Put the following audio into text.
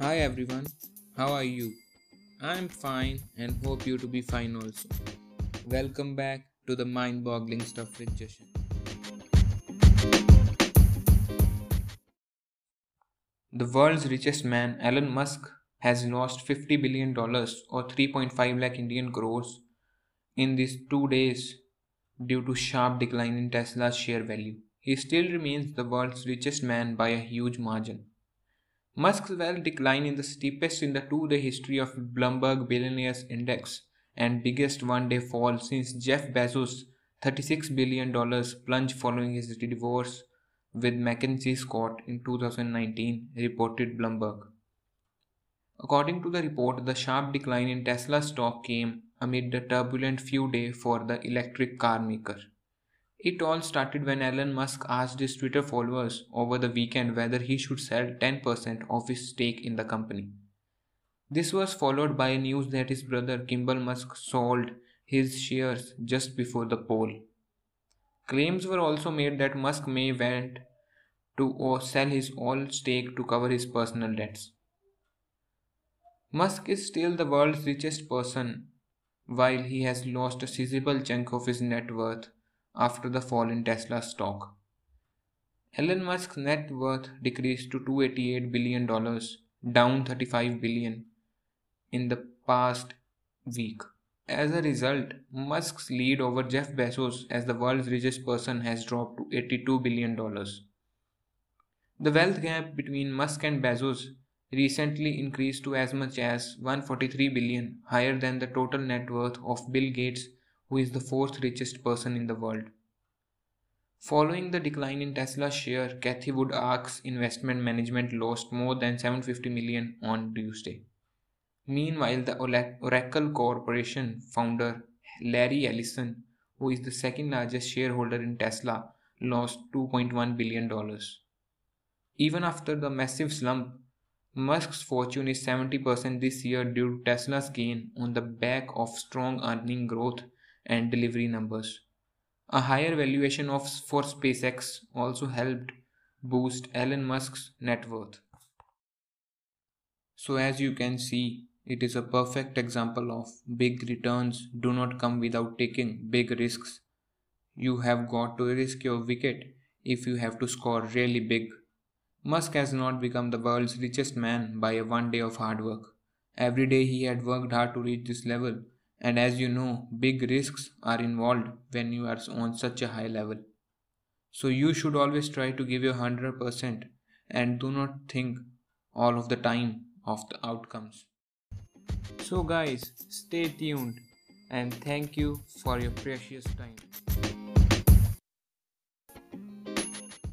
Hi everyone, how are you? I'm fine and hope you to be fine also. Welcome back to the mind boggling stuff with Jashan. The world's richest man, Elon Musk, has lost $50 billion or 3.5 lakh Indian crores in these two days due to sharp decline in Tesla's share value. He still remains the world's richest man by a huge margin. Musk's wealth declined in the steepest in the two-day history of Bloomberg Billionaires Index and biggest one-day fall since Jeff Bezos' $36 billion plunge following his divorce with Mackenzie Scott in 2019, reported Bloomberg. According to the report, the sharp decline in Tesla stock came amid the turbulent few days for the electric car maker. It all started when Elon Musk asked his Twitter followers over the weekend whether he should sell 10% of his stake in the company. This was followed by news that his brother Kimball Musk sold his shares just before the poll. Claims were also made that Musk may want to sell his all stake to cover his personal debts. Musk is still the world's richest person while he has lost a sizable chunk of his net worth after the fall in Tesla stock. Elon Musk's net worth decreased to $288 billion, down 35 billion in the past week. As a result, Musk's lead over Jeff Bezos as the world's richest person has dropped to $82 billion. The wealth gap between Musk and Bezos recently increased to as much as 143 billion, higher than the total net worth of Bill Gates who is the fourth richest person in the world. Following the decline in Tesla's share, Cathie Wood ARK's Investment Management lost more than 750 million on Tuesday. Meanwhile, the Oracle Corporation founder Larry Ellison, who is the second largest shareholder in Tesla, lost $2.1 billion. Even after the massive slump, Musk's fortune is 70% this year due to Tesla's gain on the back of strong earning growth and delivery numbers. A higher valuation of for SpaceX also helped boost Elon Musk's net worth. So as you can see, it is a perfect example of big returns do not come without taking big risks. You have got to risk your wicket if you have to score really big. Musk has not become the world's richest man by a one day of hard work. Every day he had worked hard to reach this level and as you know, big risks are involved when you are on such a high level. So you should always try to give your 100% and do not think all of the time of the outcomes. So, guys, stay tuned and thank you for your precious time.